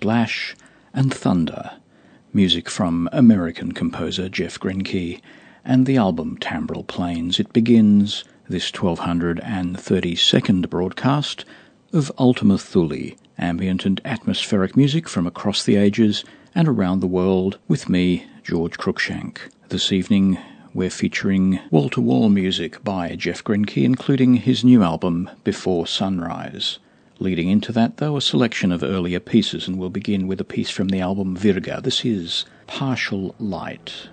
Splash and Thunder, music from American composer Jeff Greinke, and the album Timbral Planes. It begins this 1232nd broadcast of Ultima Thule, ambient and atmospheric music from across the ages and around the world with me, George Cruikshank. This evening we're featuring wall to wall music by Jeff Greinke, including his new album Before Sunrise. Leading into that, though, a selection of earlier pieces, and we'll begin with a piece from the album Virga. This is Partial Light.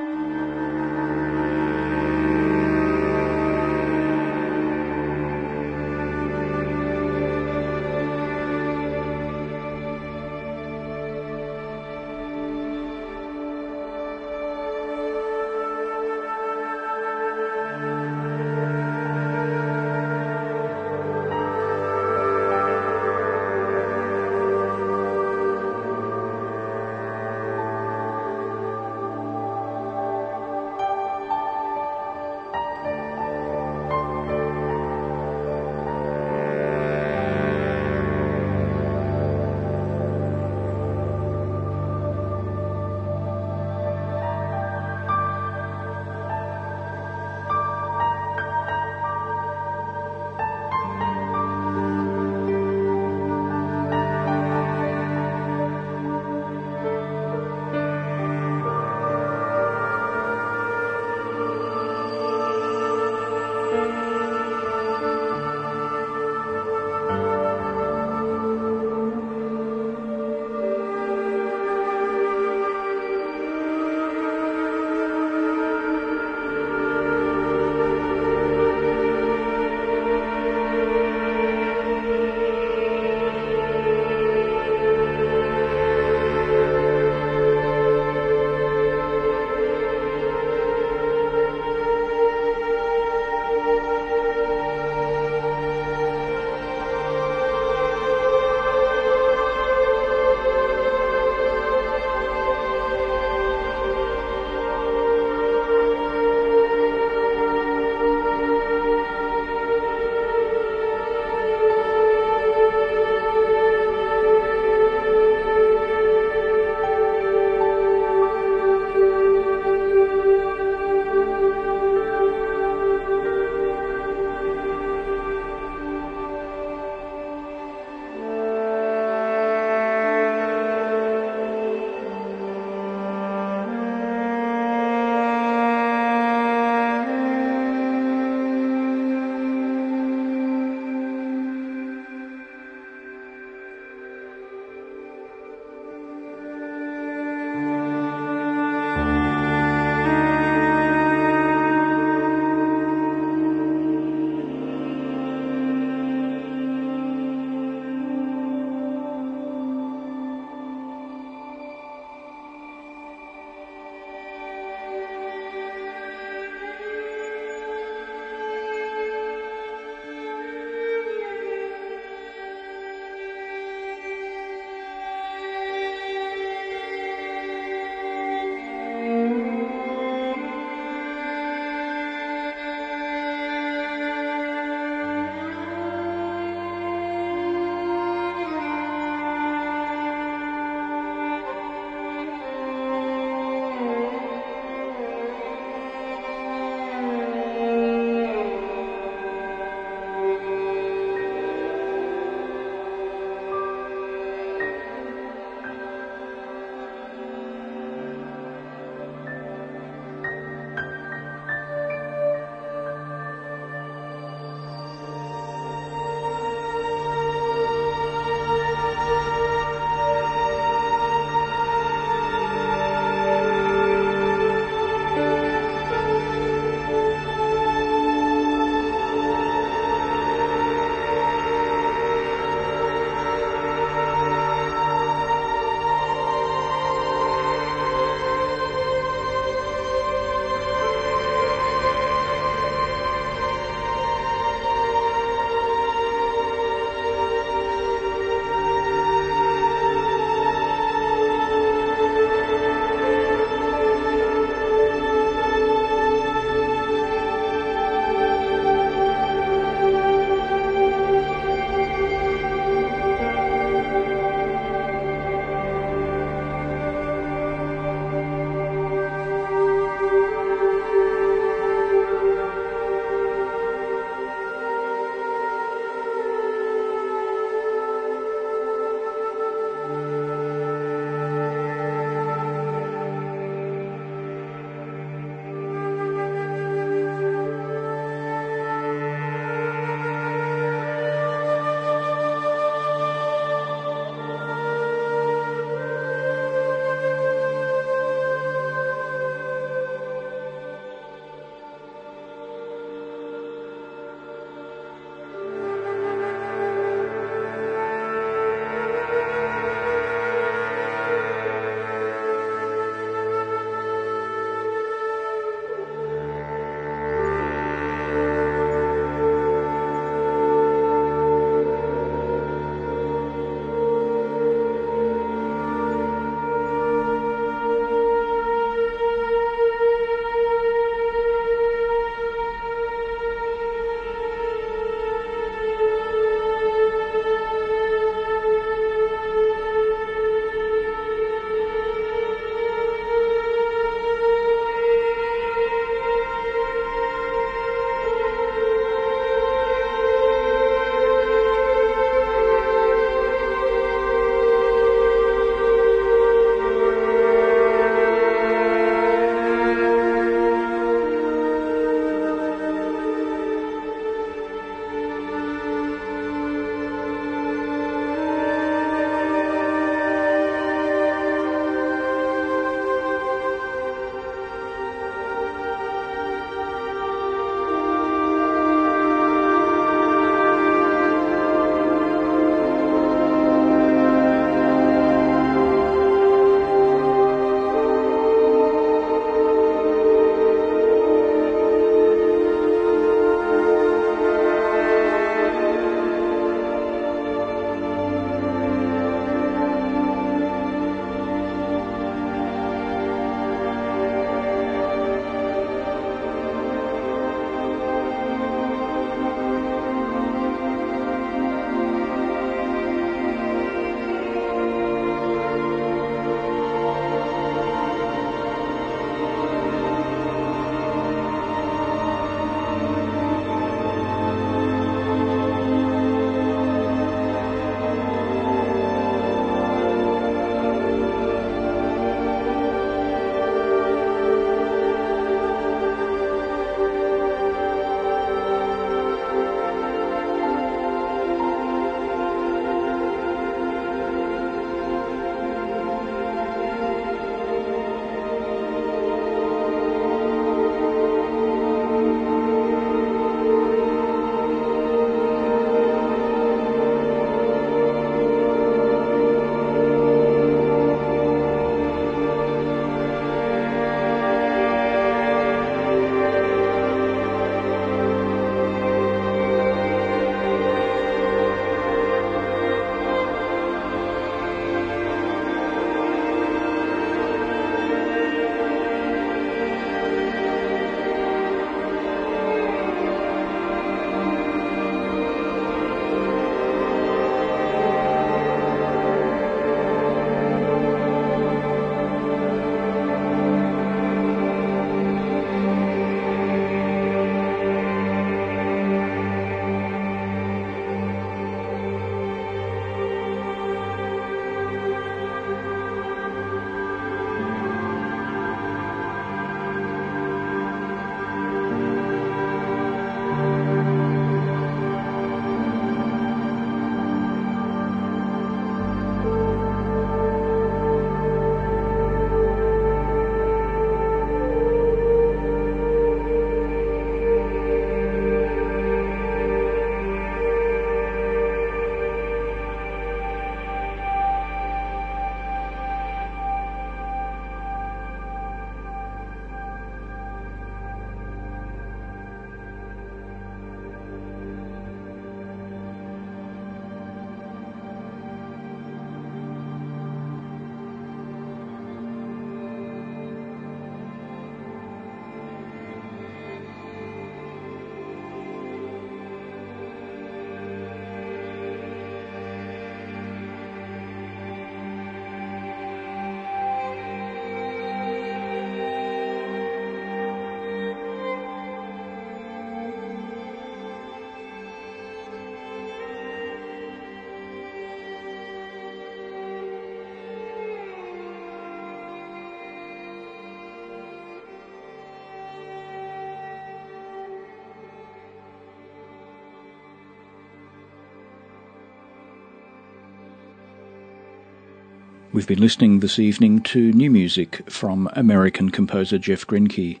We've been listening this evening to new music from American composer Jeff Greinke.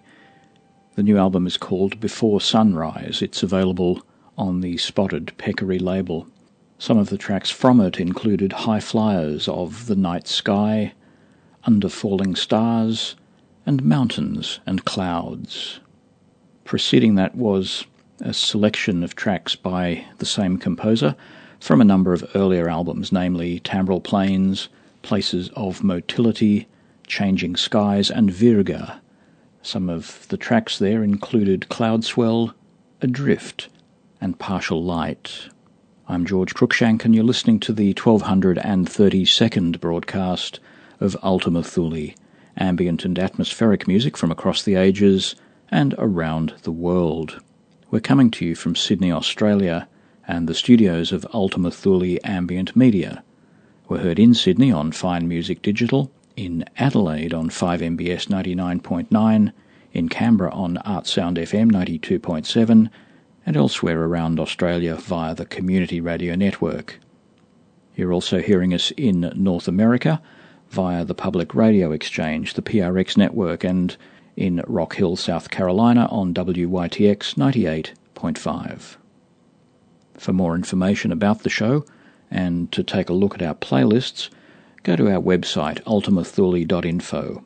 The new album is called Before Sunrise. It's available on the Spotted Peccary label. Some of the tracks from it included High Flyers of the Night Sky, Under Falling Stars, and Mountains and Clouds. Preceding that was a selection of tracks by the same composer from a number of earlier albums, namely Timbral Planes, Places of Motility, Changing Skies, and Virga. Some of the tracks there included Cloudswell, Adrift, and Partial Light. I'm George Cruikshank, and you're listening to the 1232nd broadcast of Ultima Thule, ambient and atmospheric music from across the ages and around the world. We're coming to you from Sydney, Australia, and the studios of Ultima Thule Ambient Media. We're heard in Sydney on Fine Music Digital, in Adelaide on 5MBS 99.9, in Canberra on Artsound FM 92.7, and elsewhere around Australia via the Community Radio Network. You're also hearing us in North America via the Public Radio Exchange, the PRX network, and in Rock Hill, South Carolina on WYTX 98.5. For more information about the show and to take a look at our playlists, go to our website ultimathule.info.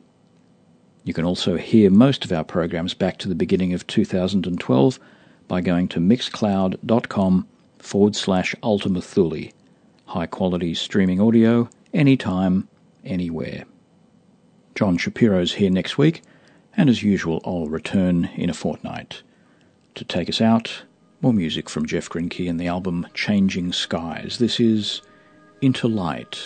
You can also hear most of our programs back to the beginning of 2012 by going to mixcloud.com forward slash ultimathule. High quality streaming audio, anytime, anywhere. John Shapiro's here next week and as usual, I'll return in a fortnight. To take us out, more music from Jeff Greinke and the album Changing Skies. This is Into Light.